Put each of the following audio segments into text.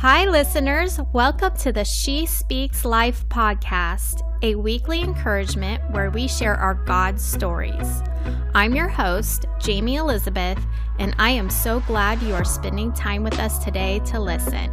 Hi, listeners. Welcome to the She Speaks Life podcast, a weekly encouragement where we share our God stories. I'm your host, Jayme Elizabeth, and I am so glad you are spending time with us today to listen.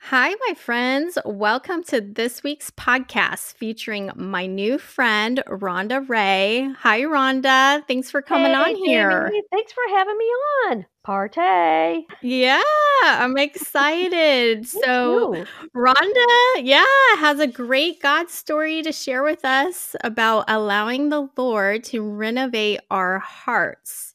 Hi, my friends. Welcome to this week's podcast featuring my new friend, Rhonda Rhea. Hi, Rhonda. Thanks for coming Hey, on here. Thanks for having me on. Partay. Yeah, I'm excited. So. Rhonda, yeah, has a great God story to share with us about allowing the Lord to renovate our hearts.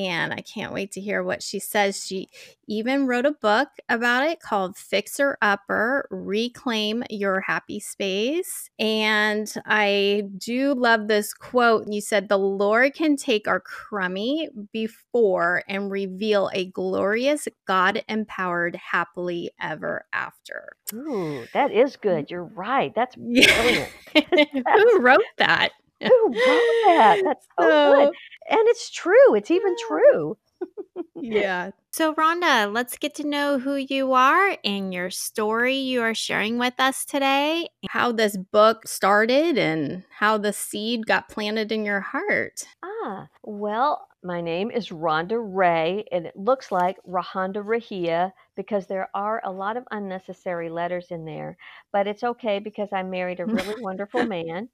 And I can't wait to hear what she says. She even wrote a book about it called Fixer Upper Reclaim Your Happy Space. And I do love this quote. You said, The Lord can take our crummy before and reveal a glorious God empowered happily ever after. Ooh, that is good. Mm. You're right. That's brilliant. Who wrote that? Who wrote that? That's so good. And it's true. It's even true. yeah. So, Rhonda, let's get to know who you are and your story you are sharing with us today, how this book started, and how the seed got planted in your heart. Ah, well, my name is Rhonda Rhea, and it looks like Rahonda Rahia because there are a lot of unnecessary letters in there. But it's okay because I married a really wonderful man.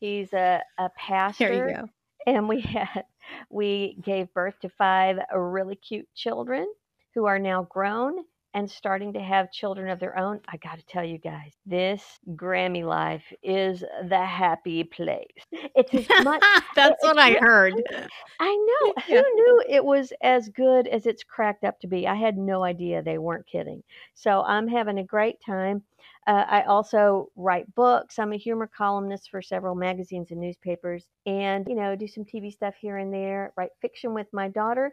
He's a, a There pastor you go. and we had we gave birth to five really cute children who are now grown and starting to have children of their own. I got to tell you guys, this Grammy life is the happy place. It's as much That's it's what I heard. I know. Yeah. Who knew it was as good as it's cracked up to be? I had no idea they weren't kidding. So I'm having a great time. Uh, I also write books. I'm a humor columnist for several magazines and newspapers, and you know, do some TV stuff here and there. Write fiction with my daughter.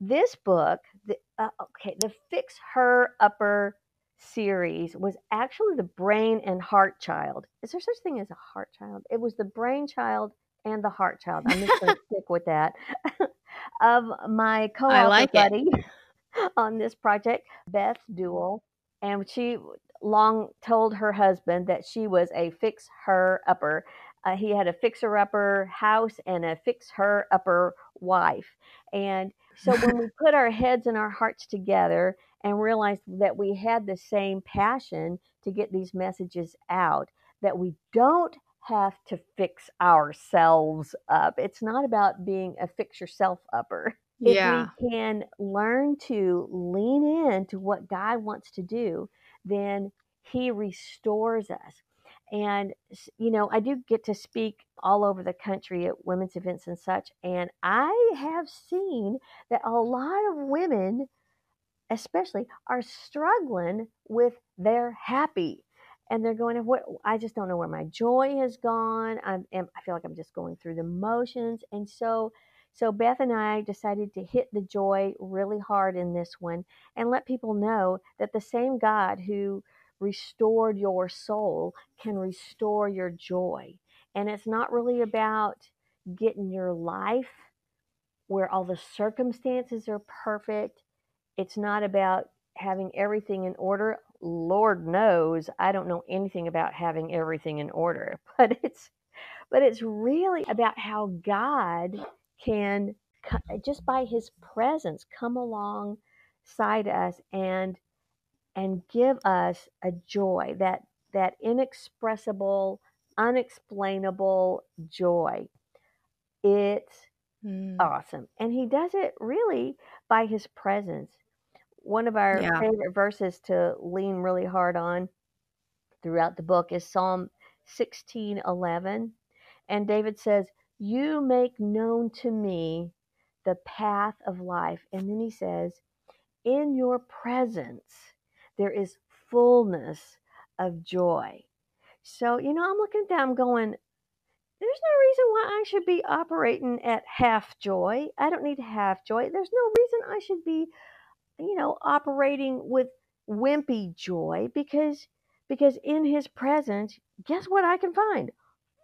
This book, the, uh, okay, the Fix Her Upper series was actually the brain and heart child. Is there such thing as a heart child? It was the brain child and the heart child. I'm just going to stick with that. of my co-author like it. buddy on this project, Beth Duewel. And she long told her husband that she was a fix her upper. Uh, he had a fixer upper house and a fix her upper wife. And so when we put our heads and our hearts together and realized that we had the same passion to get these messages out, that we don't have to fix ourselves up. It's not about being a fix yourself upper. If Yeah. we can learn to lean into what God wants to do, then He restores us. And, you know, I do get to speak all over the country at women's events and such. And I have seen that a lot of women, especially, are struggling with their happy. And they're going, what? I just don't know where my joy has gone. I'm, I feel like I'm just going through the motions. And so, so Beth and I decided to hit the joy really hard in this one and let people know that the same God who restored your soul can restore your joy. And it's not really about getting your life where all the circumstances are perfect. It's not about having everything in order. Lord knows I don't know anything about having everything in order, but it's but it's really about how God can just by his presence come alongside us and and give us a joy that that inexpressible unexplainable joy. It's Mm, awesome and he does it really by his presence. One of our Yeah. favorite verses to lean really hard on throughout the book is psalm 16:11 and david says you make known to me the path of life and then he says in your presence there is fullness of joy so you know i'm looking at that i'm going there's no reason why I should be operating at half joy. I don't need half joy. There's no reason I should be, you know, operating with wimpy joy because because in his presence, guess what I can find?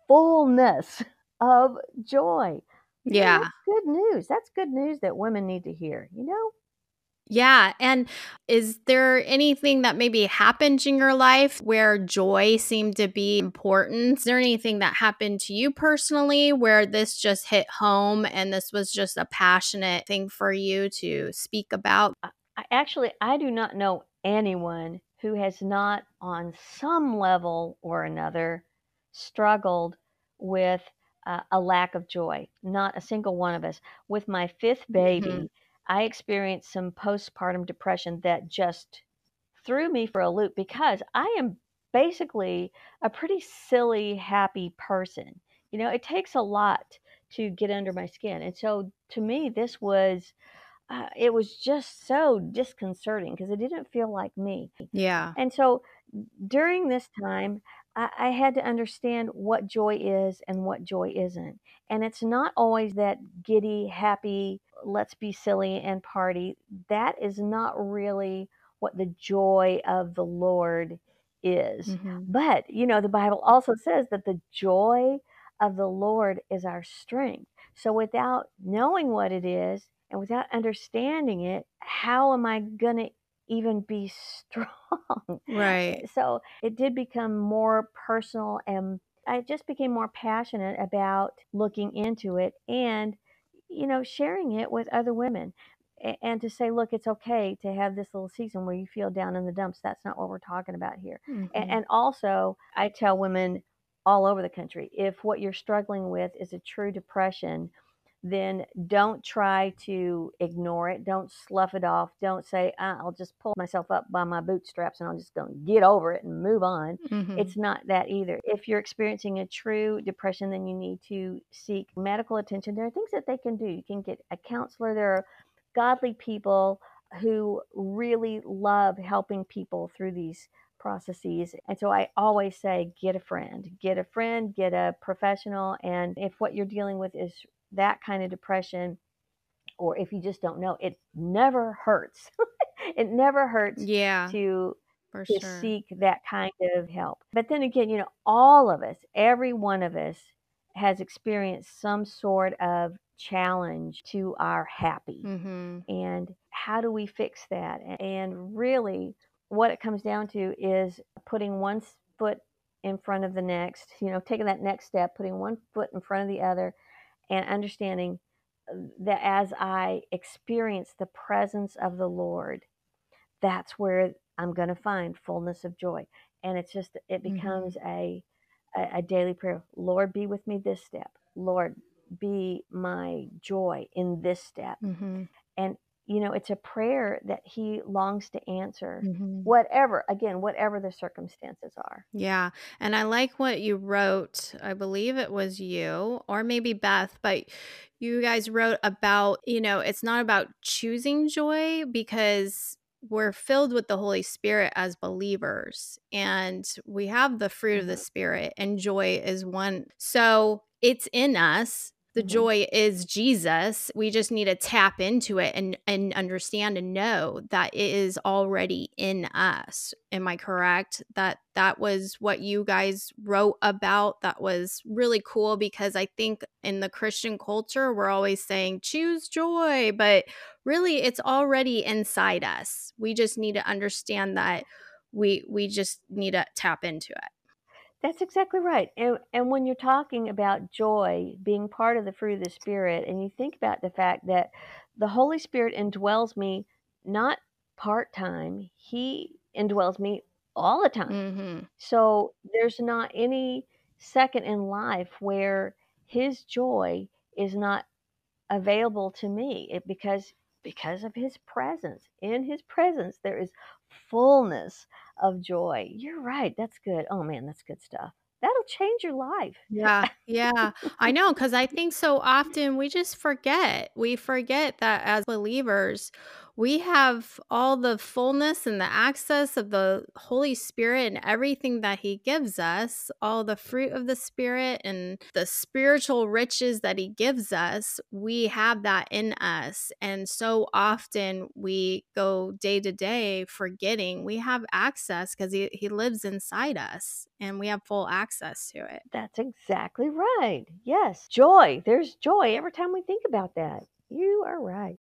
Fullness of joy. Yeah. good news. That's good news that women need to hear, you know? Yeah. And is there anything that maybe happened in your life where joy seemed to be important? Is there anything that happened to you personally where this just hit home and this was just a passionate thing for you to speak about? I, actually, I do not know anyone who has not, on some level or another, struggled with uh, a lack of joy. Not a single one of us. With my fifth baby, mm-hmm. I experienced some postpartum depression that just threw me for a loop because I am basically a pretty silly, happy person. You know, it takes a lot to get under my skin. And so to me, this was. Uh, it was just so disconcerting because it didn't feel like me. Yeah. And so during this time, I, I had to understand what joy is and what joy isn't. And it's not always that giddy, happy, let's be silly and party. That is not really what the joy of the Lord is. Mm-hmm. But, you know, the Bible also says that the joy of the Lord is our strength. So without knowing what it is and without understanding it, how am I going to even be strong? Right. So it did become more personal and I just became more passionate about looking into it and you know, sharing it with other women and to say, look, it's okay to have this little season where you feel down in the dumps. That's not what we're talking about here. Mm-hmm. And, also, I tell women all over the country if what you're struggling with is a true depression, then don't try to ignore it. Don't slough it off. Don't say, I'll just pull myself up by my bootstraps and I'll just going to get over it and move on. Mm-hmm. It's not that either. If you're experiencing a true depression, then you need to seek medical attention. There are things that they can do. You can get a counselor. There are godly people who really love helping people through these processes. And so I always say, get a friend, get a friend, get a professional. And if what you're dealing with is that kind of depression, or if you just don't know, it never hurts. it never hurts yeah, to to sure. seek that kind of help. But then again, you know, all of us, every one of us has experienced some sort of challenge to our happy. Mm-hmm. And how do we fix that? And really, what it comes down to is putting one foot in front of the next, you know, taking that next step, putting one foot in front of the other, and understanding uh, that as I experience the presence of the Lord, that's where I'm going to find fullness of joy. And it's just, it becomes mm-hmm. a, a, a daily prayer. Lord, be with me this step. Lord, be my joy in this step. Mm-hmm. And you know, it's a prayer that he longs to answer, mm-hmm. whatever, again, whatever the circumstances are. Yeah. And I like what you wrote. I believe it was you or maybe Beth, but you guys wrote about, you know, it's not about choosing joy because we're filled with the Holy Spirit as believers and we have the fruit mm-hmm. of the mm-hmm. Spirit, and joy is one. So it's in us the mm-hmm. joy is Jesus. We just need to tap into it and and understand and know that it is already in us. Am I correct? That that was what you guys wrote about. That was really cool because I think in the Christian culture we're always saying choose joy, but really it's already inside us. We just need to understand that we we just need to tap into it. That's exactly right. And and when you're talking about joy being part of the fruit of the spirit and you think about the fact that the Holy Spirit indwells me not part-time, he indwells me all the time. Mm-hmm. So there's not any second in life where his joy is not available to me it, because because of his presence. In his presence there is fullness of joy. You're right. That's good. Oh man, that's good stuff. That'll change your life. Yeah, yeah. I know because I think so often we just forget. We forget that as believers, we have all the fullness and the access of the Holy Spirit and everything that He gives us, all the fruit of the Spirit and the spiritual riches that He gives us. We have that in us. And so often we go day to day forgetting we have access because he, he lives inside us and we have full access to it. That's exactly right. Yes. Joy. There's joy every time we think about that. You are right.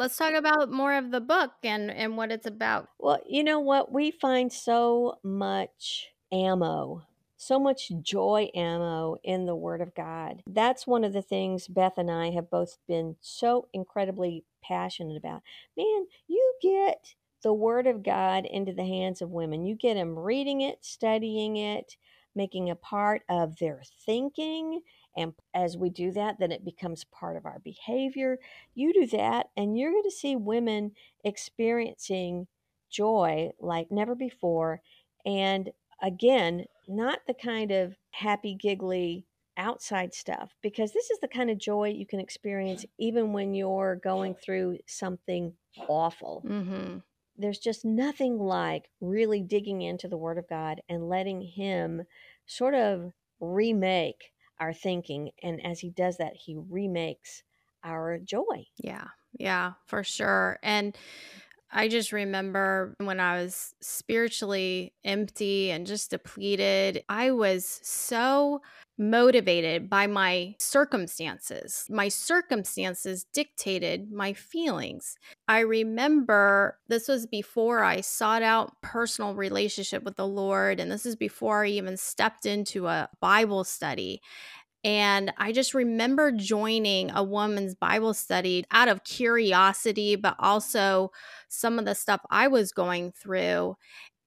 Let's talk about more of the book and and what it's about. Well, you know what? We find so much ammo, so much joy ammo in the Word of God. That's one of the things Beth and I have both been so incredibly passionate about. Man, you get the Word of God into the hands of women, you get them reading it, studying it, making a part of their thinking. And as we do that, then it becomes part of our behavior. You do that, and you're going to see women experiencing joy like never before. And again, not the kind of happy, giggly outside stuff, because this is the kind of joy you can experience even when you're going through something awful. Mm-hmm. There's just nothing like really digging into the Word of God and letting Him sort of remake our thinking. And as He does that, He remakes our joy. Yeah, yeah, for sure. And I just remember when I was spiritually empty and just depleted, I was so motivated by my circumstances. My circumstances dictated my feelings. I remember this was before I sought out personal relationship with the Lord and this is before I even stepped into a Bible study. And I just remember joining a woman's Bible study out of curiosity, but also some of the stuff I was going through.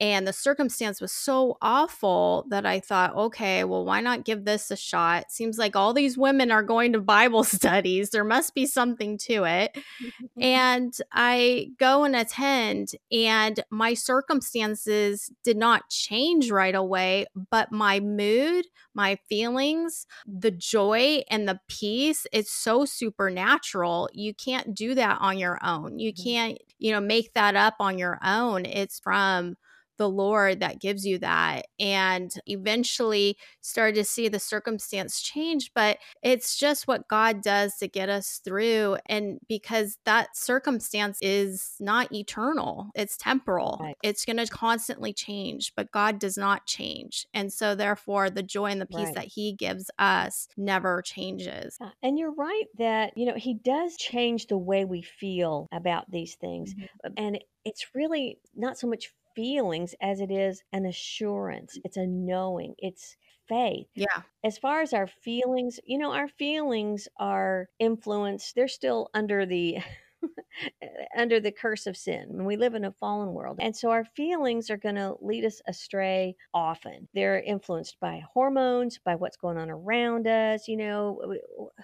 And the circumstance was so awful that I thought, okay, well, why not give this a shot? Seems like all these women are going to Bible studies. There must be something to it. and I go and attend, and my circumstances did not change right away, but my mood, my feelings, the joy, and the peace, it's so supernatural. You can't do that on your own. You mm-hmm. can't, you know, make that up on your own. It's from the Lord that gives you that. And eventually started to see the circumstance change, but it's just what God does to get us through. And because that circumstance is not eternal, it's temporal, right. it's going to constantly change, but God does not change. And so, therefore, the joy and the peace right. that He gives us never changes. And you're right that, you know, He does change the way we feel about these things. Mm-hmm. And it's really not so much feelings as it is an assurance. Mm. It's a knowing. It's faith. Yeah. As far as our feelings, you know, our feelings are influenced, they're still under the under the curse of sin. And we live in a fallen world. And so our feelings are going to lead us astray often. They're influenced by hormones, by what's going on around us. You know,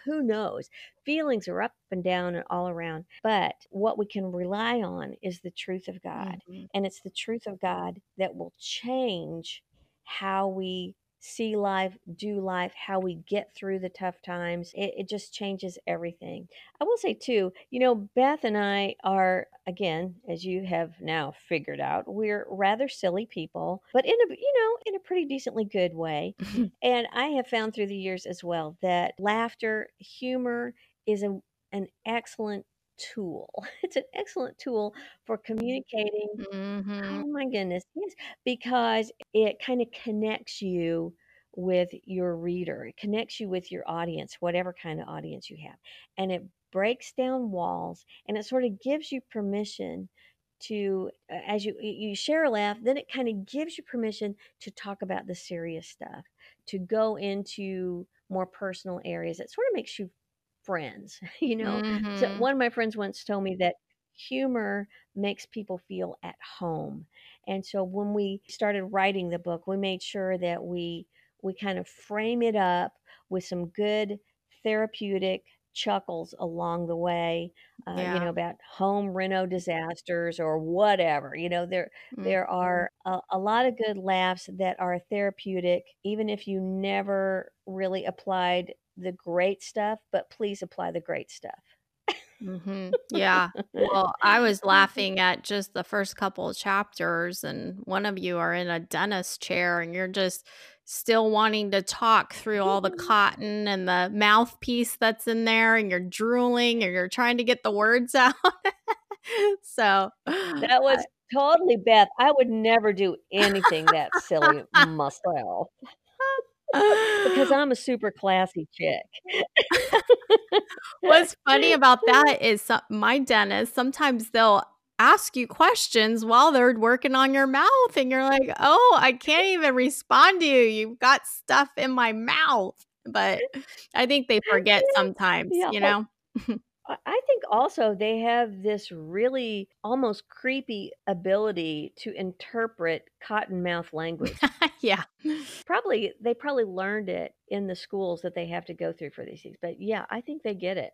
who knows? Feelings are up and down and all around. But what we can rely on is the truth of God. Mm-hmm. And it's the truth of God that will change how we see life, do life, how we get through the tough times. It, it, just changes everything. I will say, too, you know, Beth and I are, again, as you have now figured out, we're rather silly people, but in a, you know, in a pretty decently good way. and I have found through the years as well that laughter, humor is a, an excellent tool. It's an excellent tool for communicating. Mm-hmm. Oh my goodness, yes, because it kind of connects you with your reader. It connects you with your audience, whatever kind of audience you have. And it breaks down walls and it sort of gives you permission to as you you share a laugh, then it kind of gives you permission to talk about the serious stuff, to go into more personal areas. It sort of makes you friends, you know. Mm-hmm. So one of my friends once told me that humor makes people feel at home. And so when we started writing the book, we made sure that we we kind of frame it up with some good therapeutic chuckles along the way uh, yeah. you know about home reno disasters or whatever you know there mm-hmm. there are a, a, lot of good laughs that are therapeutic even if you never really applied the great stuff, but please apply the great stuff. mm-hmm. Yeah. Well, I was laughing at just the first couple of chapters, and one of you are in a dentist chair and you're just still wanting to talk through all the cotton and the mouthpiece that's in there, and you're drooling and you're trying to get the words out. so that was totally Beth. I would never do anything that silly myself. Because I'm a super classy chick. What's funny about that is my dentist, sometimes they'll ask you questions while they're working on your mouth, and you're like, "Oh, I can't even respond to you. You've got stuff in my mouth." But I think they forget sometimes, Yeah, you know? I I think also they have this really almost creepy ability to interpret cottonmouth language. Yeah. Probably they probably learned it in the schools that they have to go through for these things, but yeah, I think they get it.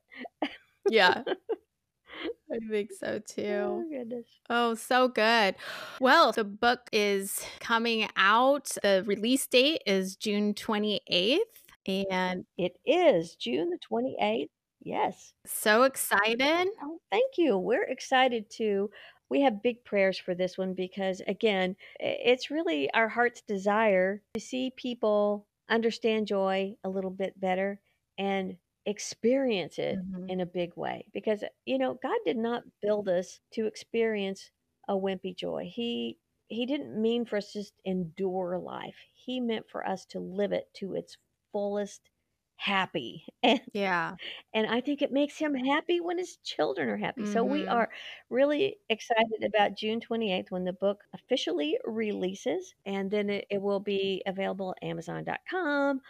Yeah. I think so Oh, too. goodness. Oh, so good. Well, the book is coming out. The release date is June 28th, and It is June the 28th. Yes. so excited. Oh, thank you. We're excited too. We have big prayers for this one because, again, it's really our heart's desire to see people understand joy a little bit better and experience it Mhm. in a big way. Because, you know, God did not build us to experience a wimpy joy. He he didn't mean for us to just endure life. He meant for us to live it to its fullest happy. And Yeah. and I think it makes him happy when his children are happy. So we Mhm. are really excited about June 28th when the book officially releases. And then it, it will be available at Amazon.com,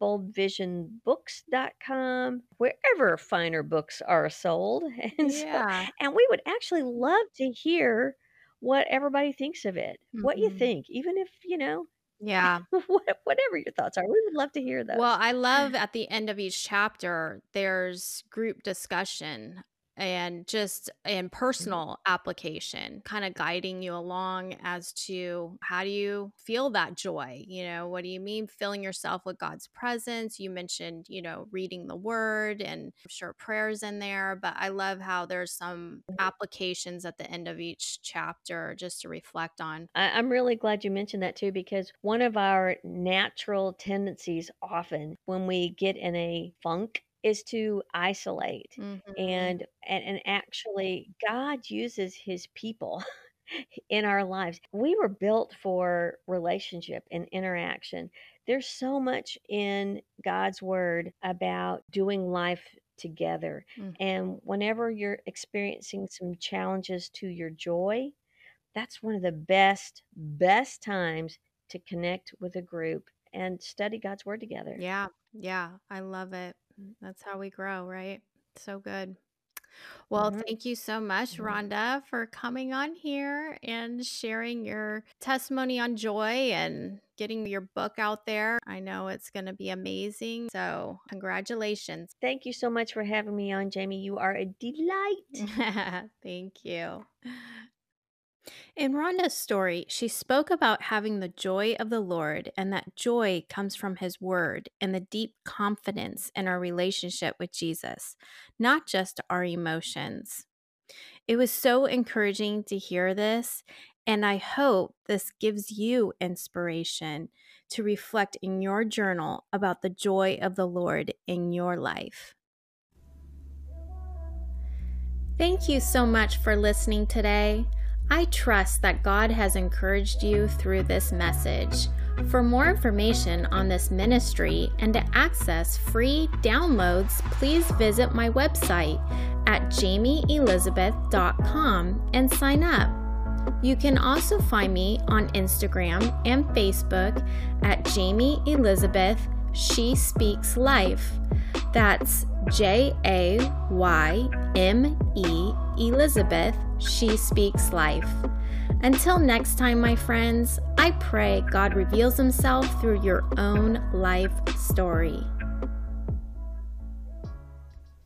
boldvisionbooks.com, wherever finer books are sold. And so, Yeah. and we would actually love to hear what everybody thinks of it. What you Mhm. think, even if, you know, Yeah. whatever your thoughts are. We would love to hear those. Well, I love at the end of each chapter, there's group discussion and just in mm-hmm. personal application, kind of guiding you along as to how do you feel that joy? You know, what do you mean filling yourself with God's presence? You mentioned, you know, reading the word and I'm sure prayers in there, but I love how there's some mm-hmm. applications at the end of each chapter just to reflect on. I, I'm really glad you mentioned that too, because one of our natural tendencies often when we get in a funk is to isolate. Mhm. And, and and actually God uses his people in our lives. We were built for relationship and interaction. There's so much in God's word about doing life together. Mhm. And whenever you're experiencing some challenges to your joy, that's one of the best best times to connect with a group and study God's word together. Yeah, yeah, I love it. That's how we grow, right? So good. Well, Mhm. thank you so much, Mhm. Rhonda, for coming on here and sharing your testimony on joy and getting your book out there. I know it's going to be amazing. So, congratulations. Thank you so much for having me on, Jayme. You are a delight. Thank you. In Rhonda's story, she spoke about having the joy of the Lord and that joy comes from His Word and the deep confidence in our relationship with Jesus, not just our emotions. It was so encouraging to hear this, and I hope this gives you inspiration to reflect in your journal about the joy of the Lord in your life. Thank you so much for listening today. I trust that God has encouraged you through this message. For more information on this ministry and to access free downloads, please visit my website at jaymeelizabeth.com and sign up. You can also find me on Instagram and Facebook at Jayme Elizabeth She Speaks Life. That's J A Y M E Elizabeth She Speaks Life. Until next time, my friends, I pray God reveals Himself through your own life story.